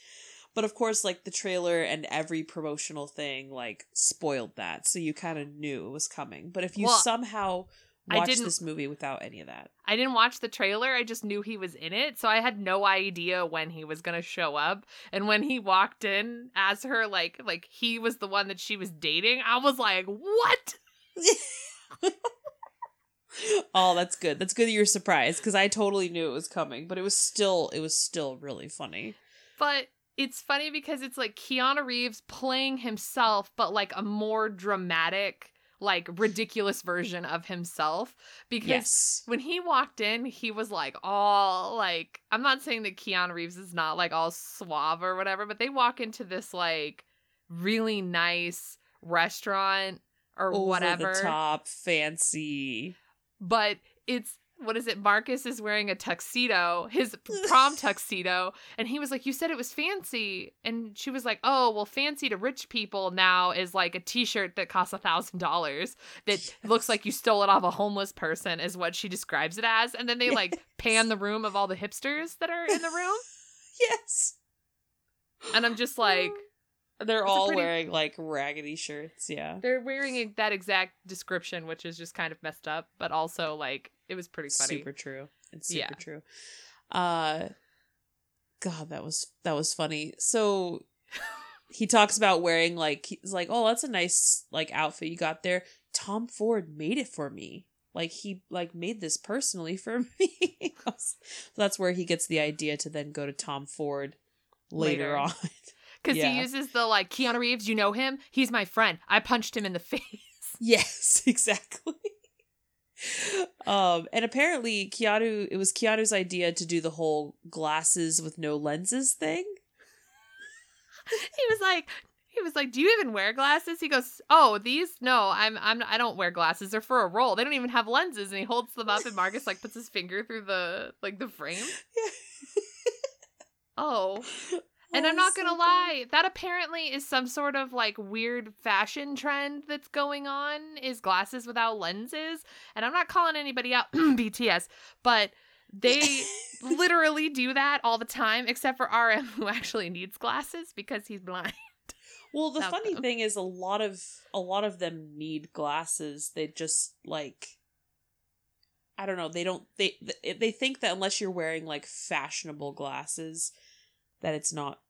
But of course, like the trailer and every promotional thing, like, spoiled that. So you kind of knew it was coming. But if you Well, somehow I didn't- this movie without any of that, I didn't watch the trailer I just knew he was in it so I had no idea when he was gonna show up and when he walked in as her like like he was the one that she was dating I was like what oh, that's good. That's good that you're surprised because I totally knew it was coming, but it was still, it was still really funny. But it's funny because it's like Keanu Reeves playing himself, but like a more dramatic, like ridiculous version of himself. Because Yes. when he walked in, he was like all like I'm not saying that Keanu Reeves is not like all suave or whatever, but they walk into this like really nice restaurant or Over whatever. the top, fancy. But it's what is it? Marcus is wearing a tuxedo, his prom tuxedo, and he was like, "You said it was fancy," and she was like, "Oh, well, fancy to rich people now is like a T-shirt that costs a thousand dollars that looks like you stole it off a homeless person," is what she describes it as, and then they like pan the room of all the hipsters that are in the room, Yes. and I'm just like, They're It's all pretty- wearing like raggedy shirts, yeah. they're wearing that exact description, which is just kind of messed up, but also like it was pretty funny. Super true. it's super Yeah. true. Uh, God, that was that was funny. So he talks about wearing like he's like, oh, that's a nice like outfit you got there. Tom Ford made it for me. Like he like made this personally for me. so that's where he gets the idea to then go to Tom Ford later, Later. on. Because Yeah. he uses the like Keanu Reeves, you know him? He's my friend. I punched him in the face. Yes, exactly. um, and apparently Keanu, it was Keanu's idea to do the whole glasses with no lenses thing. he was like he was like, "Do you even wear glasses?" He goes, "Oh, these? No, I'm I'm I don't wear glasses. They're for a role. They don't even have lenses." And he holds them up, and Marcus like puts his finger through the like the frame. Yeah. Oh, and I'm not gonna lie, that apparently is some sort of like weird fashion trend that's going on. Is glasses without lenses? And I'm not calling anybody out BTS, but they literally do that all the time, except for RM, who actually needs glasses because he's blind. Well, the funny them. thing is a lot of a lot of them need glasses. They just like I don't know, they don't they they think that unless you're wearing like fashionable glasses that it's not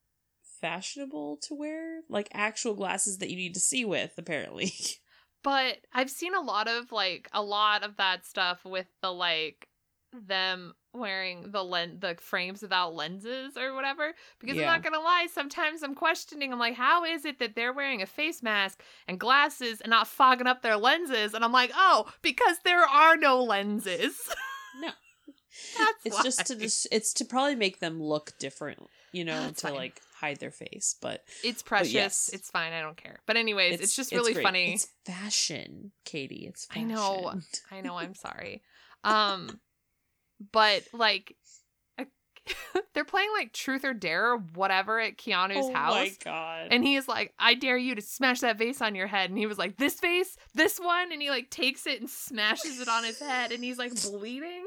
fashionable to wear like actual glasses that you need to see with apparently. But I've seen a lot of like a lot of that stuff with the like them wearing the len- the frames without lenses or whatever because Yeah. I'm not gonna lie sometimes I'm questioning I'm like how is it that they're wearing a face mask and glasses and not fogging up their lenses and I'm like oh because there are no lenses No. That's it's why. just to dis- it's to probably make them look different, you know, That's to fine. like hide their face, but it's precious yes. it's fine I don't care but anyways it's, just really great. funny It's fashion, Katie. It's I know. I know, I'm sorry. Um but like they're playing like truth or dare or whatever at Keanu's oh house. Oh my god. And he's like, I dare you to smash that vase on your head. And he was like, This vase? This one? And he like takes it and smashes it on his head and he's like bleeding.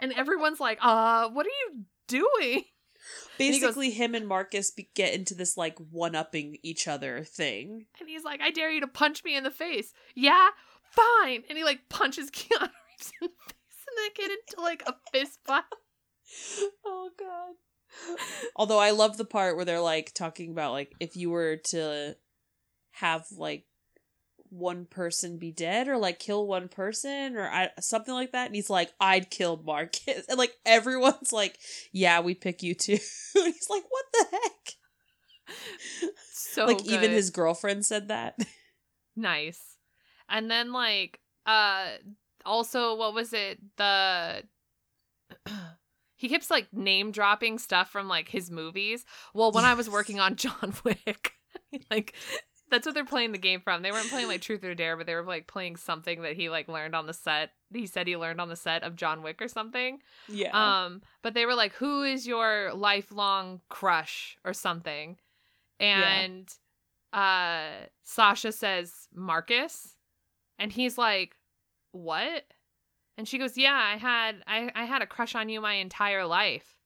And everyone's like, uh, what are you doing? he goes- Basically, him and Marcus be- get into this like one-upping each other thing. And he's like, I dare you to punch me in the face. Yeah, fine. And he like punches Keanu Reeves in the face and they get into like a fist fight. Oh god. Although I love the part where they're like talking about like if you were to have like one person be dead or like kill one person or I, something like that and he's like I'd kill Marcus and like everyone's like yeah we pick you too and he's like what the heck So like even his girlfriend said that nice. And then like uh also what was it? The he keeps like name dropping stuff from like his movies. Well, when I was working on John Wick, like that's what they're playing the game from. They weren't playing like Truth or Dare, but they were like playing something that he like learned on the set. He said he learned on the set of John Wick or something. yeah Um, but they were like, "Who is your lifelong crush?" or something, and uh, Sasha says Marcus, and he's like, "What?" And she goes, "Yeah, I had I I had a crush on you my entire life,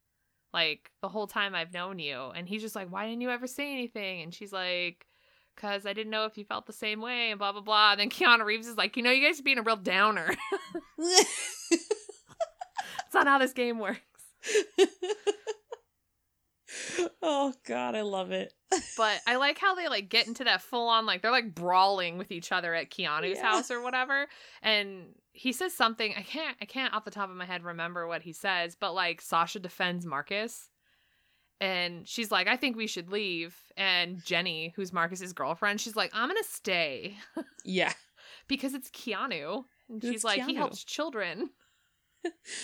like the whole time I've known you." And he's just like, "Why didn't you ever say anything?" And she's like. Cause I didn't know if you felt the same way, and blah blah blah. And then Keanu Reeves is like, you know, you guys are being a real downer. It's not how this game works. oh god I love it But I like how they like get into that full on like they're like brawling with each other at Keanu's Yeah. house or whatever. And he says something I can't I can't off the top of my head remember what he says, but like Sasha defends Marcus. And she's like, I think we should leave. And Jenny, who's Marcus's girlfriend, she's like, I'm gonna stay yeah because it's Keanu. And It's she's like, he Keanu. helps children.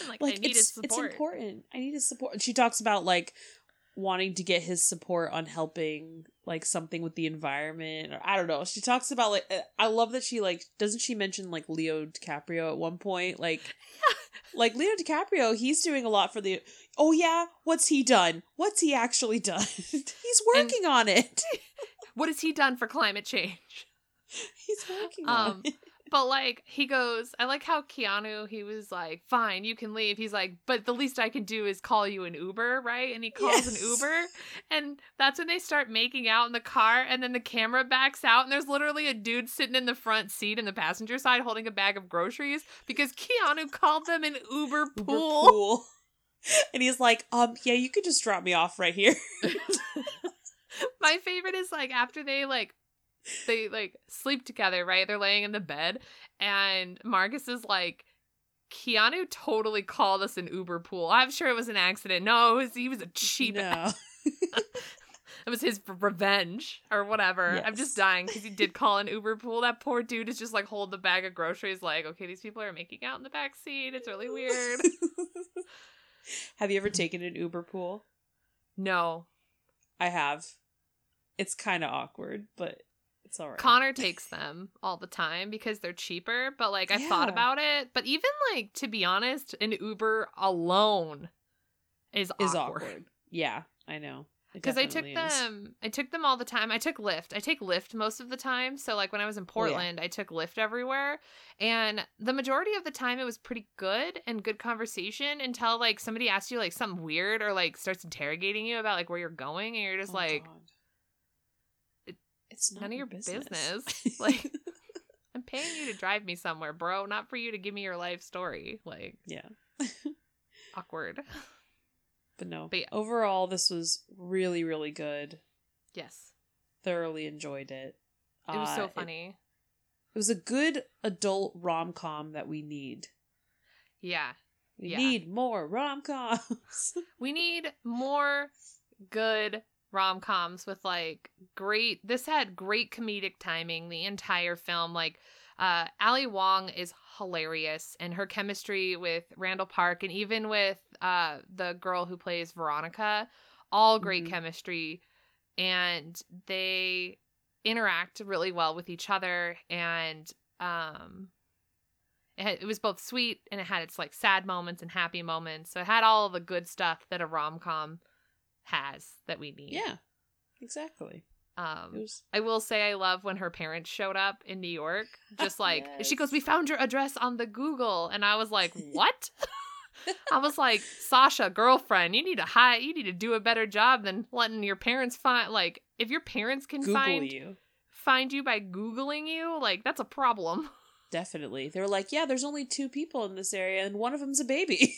Like, like I need it's support. it's important. I need his support. She talks about like wanting to get his support on helping like something with the environment. Or, I don't know. She talks about like uh, I love that she like doesn't she mention like Leo DiCaprio at one point like like Leo DiCaprio he's doing a lot for the Oh yeah, what's he done? What's he actually done? he's working on it. What has he done for climate change? He's working on Um, it. But like he goes, I like how Keanu, he was like, fine, you can leave. He's like, but the least I can do is call you an Uber, right? And he calls Yes. an Uber. And that's when they start making out in the car. And then the camera backs out. And there's literally a dude sitting in the front seat in the passenger side holding a bag of groceries because Keanu called them an Uber Uber pool. pool. And he's like, um, yeah, you could just drop me off right here. My favorite is like after they like they like sleep together, right? They're laying in the bed and Marcus is like Keanu totally called us an Uber pool. I'm sure it was an accident. No, it was, he was a cheap. No. It was his revenge or whatever. I'm just dying because he did call an Uber pool. That poor dude is just like hold the bag of groceries, like, okay, these people are making out in the back seat. It's really weird. have you ever taken an Uber pool? no, I have. It's kind of awkward, but it's all right. Connor takes them all the time because they're cheaper, but like I thought about it. But even like to be honest, an Uber alone is awkward. is awkward. Yeah, I know. Because I took is. them I took them all the time. I took Lyft. I take Lyft most of the time. So like when I was in Oh, yeah. Portland, I took Lyft everywhere. And the majority of the time it was pretty good and good conversation until like somebody asks you like something weird or like starts interrogating you about like where you're going and you're just Oh, like God. It- it's none of your business. business. Like- I'm paying you to drive me somewhere, bro, not for you to give me your life story. Like yeah. awkward. But no. But yeah. Overall, this was really, really good. Yes. Thoroughly enjoyed it. It was Uh, so funny. It, was a good adult rom com that we need. yeah. We Yeah. need more rom coms. We need more good rom coms with like great. This had great comedic timing the entire film. Like, uh, Ali Wong is hilarious, and her chemistry with Randall Park and even with uh the girl who plays Veronica, all great Mhm. chemistry, and they interact really well with each other and um it, had, it was both sweet and it had its like sad moments and happy moments so it had all of the good stuff that a rom-com has that we need yeah. Exactly. Um was i will say i love when her parents showed up in new york just like she goes we found your address on the google and i was like what i was like sasha girlfriend you need to hide you need to do a better job than letting your parents find like if your parents can Google find you. find you by googling you like that's a problem Definitely. They were like, yeah, there's only two people in this area, and one of them's a baby.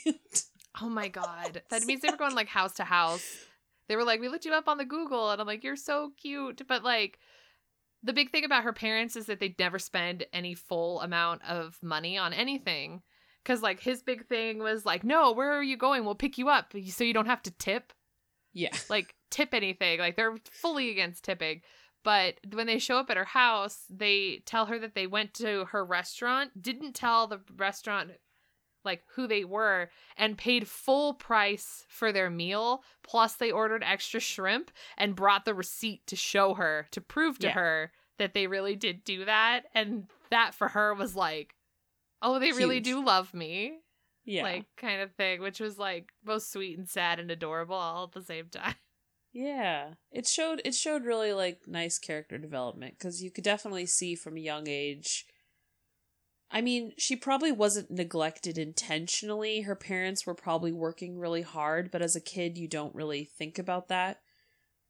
oh my god that means they were going like house to house they were like we looked you up on the google and i'm like you're so cute but like the big thing about her parents is that they never spend any full amount of money on anything because like his big thing was like no where are you going we'll pick you up so you don't have to tip yeah. like tip anything. Like they're fully against tipping. But when they show up at her house, they tell her that they went to her restaurant, didn't tell the restaurant like who they were and paid full price for their meal plus they ordered extra shrimp and brought the receipt to show her to prove to Yeah. her that they really did do that and that for her was like oh they really do love me Yeah. like kind of thing which was like both sweet and sad and adorable all at the same time Yeah, it showed it showed really like nice character development because you could definitely see from a young age. I mean, she probably wasn't neglected intentionally. Her parents were probably working really hard, but as a kid, you don't really think about that.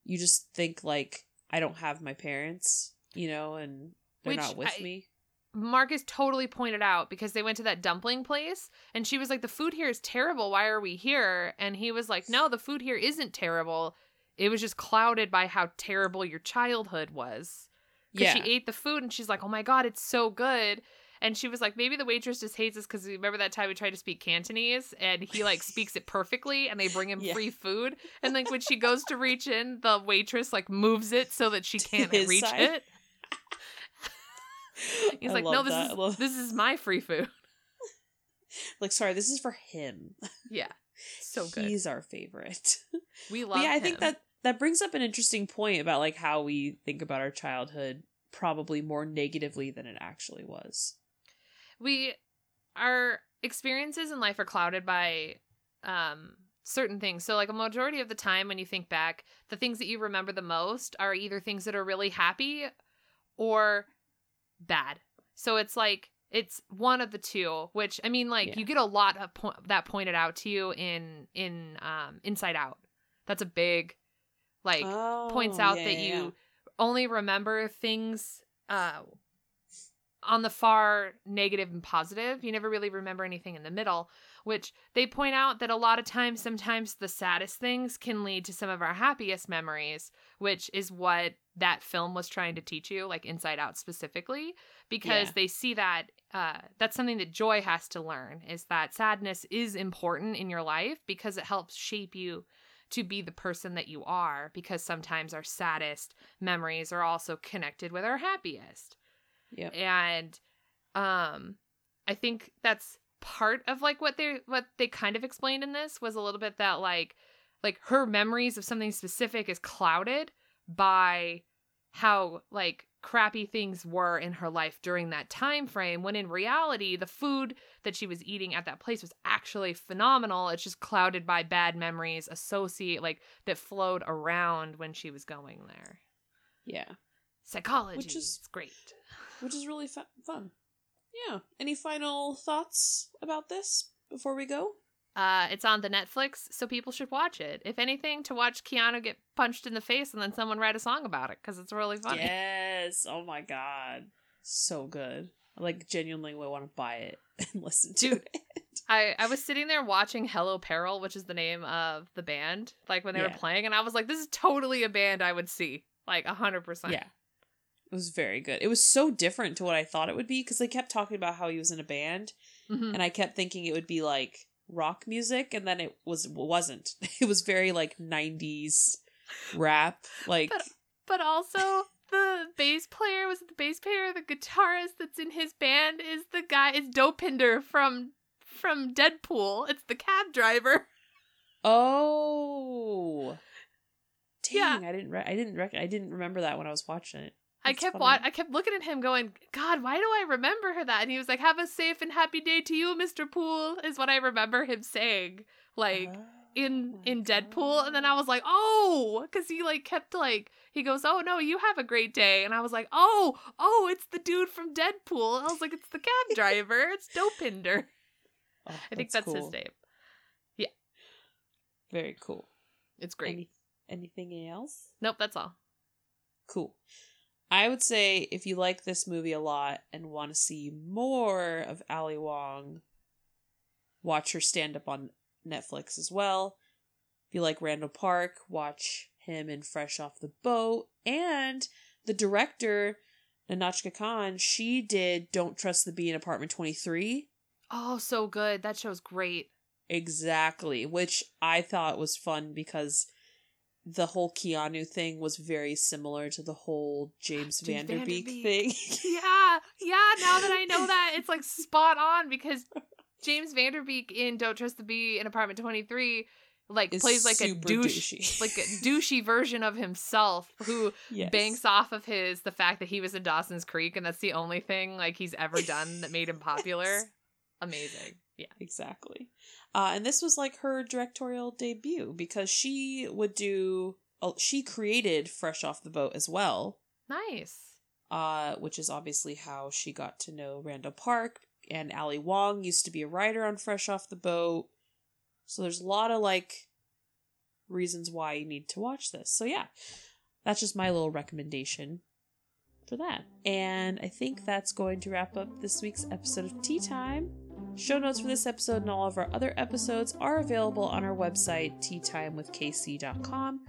You just think like, I don't have my parents, you know, and they're Which not with I- me. Marcus totally pointed out because they went to that dumpling place and she was like, The food here is terrible. Why are we here? And he was like, No, the food here isn't terrible. It was just clouded by how terrible your childhood was. Because Yeah, she ate the food and she's like, Oh my God, it's so good. And she was like, Maybe the waitress just hates us because remember that time we tried to speak Cantonese and he like speaks it perfectly and they bring him Yeah. free food. And like when she goes to reach in, the waitress like moves it so that she can't reach side. it. He's I like, no, this that. is love- this is my free food. like sorry, this is for him. Yeah, so good. He's our favorite. we But love. yeah, I think that that brings up an interesting point about like how we think about our childhood probably more negatively than it actually was. We our experiences in life are clouded by um certain things. So like a majority of the time when you think back, the things that you remember the most are either things that are really happy or bad. So it's like it's one of the two. Which I mean, like Yeah. you get a lot of po- that pointed out to you in in um Inside Out. That's a big like points Oh, out yeah, that yeah, you only remember things uh on the far negative and positive. You never really remember anything in the middle, which they point out that a lot of times, sometimes the saddest things can lead to some of our happiest memories, which is what that film was trying to teach you, like Inside Out specifically, because Yeah. they see that uh, that's something that joy has to learn is that sadness is important in your life because it helps shape you to be the person that you are because sometimes our saddest memories are also connected with our happiest Yep. and um i think that's part of like what they what they kind of explained in this was a little bit that like like her memories of something specific is clouded by how like crappy things were in her life during that time frame when in reality the food that she was eating at that place was actually phenomenal it's just clouded by bad memories associate like that flowed around when she was going there Yeah. psychology Which is great Which is really fu- fun. Yeah. Any final thoughts about this before we go? Uh, it's on the Netflix, so people should watch it. If anything, to watch Keanu get punched in the face and then someone write a song about it because it's really funny. Yes. Oh my god. So good. I like genuinely would want to buy it and listen to Dude. it. I, I was sitting there watching Hello Peril, which is the name of the band, like when they were playing, and I was like, this is totally a band I would see. Like, 100%. Yeah. It was very good. It was so different to what I thought it would be because they kept talking about how he was in a band, Mhm. and I kept thinking it would be like rock music, and then it was wasn't. It was very like '90s rap, like But- But also, the bass player was it the bass player, the guitarist that's in his band is the guy, is Dopinder from from Deadpool. It's the cab driver. oh, Yeah. dang! I didn't. Re- I didn't. Rec- I didn't remember that when I was watching it. I kept wa- I kept looking at him going, God, why do I remember her that? And he was like, Have a safe and happy day to you, Mr. Poole, is what I remember him saying. Like in Oh my in Deadpool. And then I was like, Oh, because he like kept like he goes, Oh no, you have a great day. And I was like, Oh, oh, it's the dude from Deadpool. I was like, It's the cab driver. It's Dopinder. Oh, I think that's, his cool. name. Yeah. Very cool. It's great. Any- anything else? nope, that's all. Cool. I would say if you like this movie a lot and want to see more of Ali Wong, watch her stand up on Netflix as well. If you like Randall Park, watch him in Fresh Off the Boat. And the director, Nahnatchka Khan, she did Don't Trust the Bee in Apartment 23. Oh, so good. That show's great. Exactly, which I thought was fun because the whole Keanu thing was very similar to the whole James, James Van Der Beek, Vanderbeek. thing. yeah, yeah. Now that I know that, it's like spot on because James Van Der Beek in Don't Trust the Bee in Apartment Twenty Three, like Is plays like a douche, douchey. like a douchey version of himself who yes. banks off of his the fact that he was in Dawson's Creek and that's the only thing like he's ever done that made him popular. Yes. Amazing. Yeah. Exactly. Uh, and this was like her directorial debut because she would do. Oh, she created Fresh Off the Boat as well, Nice. uh, which is obviously how she got to know Randall Park. And Ali Wong used to be a writer on Fresh Off the Boat. So there's a lot of like reasons why you need to watch this. So yeah, that's just my little recommendation for that. And I think that's going to wrap up this week's episode of Tea Time. Show notes for this episode and all of our other episodes are available on our website, teatimewithkc.com.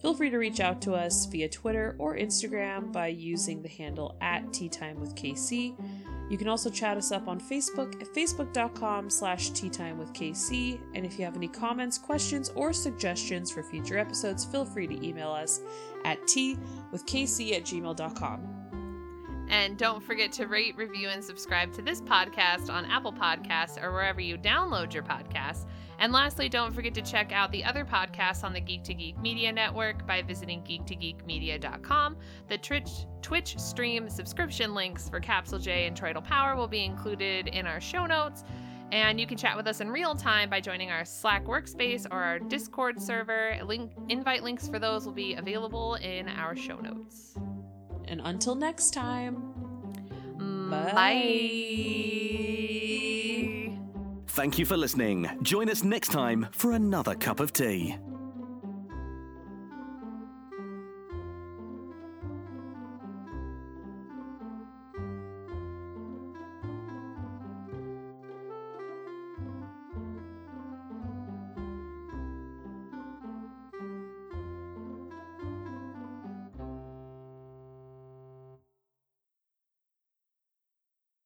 Feel free to reach out to us via Twitter or Instagram by using the handle at teatimewithkc. You can also chat us up on Facebook at facebook.com slash teatimewithkc. And if you have any comments, questions, or suggestions for future episodes, feel free to email us at teawithkc at gmail.com. And don't forget to rate, review, and subscribe to this podcast on Apple Podcasts or wherever you download your podcasts. And lastly, don't forget to check out the other podcasts on the Geek to Geek Media Network by visiting geektogeekmedia.com. The Twitch, Twitch stream subscription links for Capsule J and Troytle Power will be included in our show notes. And you can chat with us in real time by joining our Slack workspace or our Discord server. Link, invite links for those will be available in our show notes. And until next time. Mm, Bye. Thank you for listening. Join us next time for another cup of tea.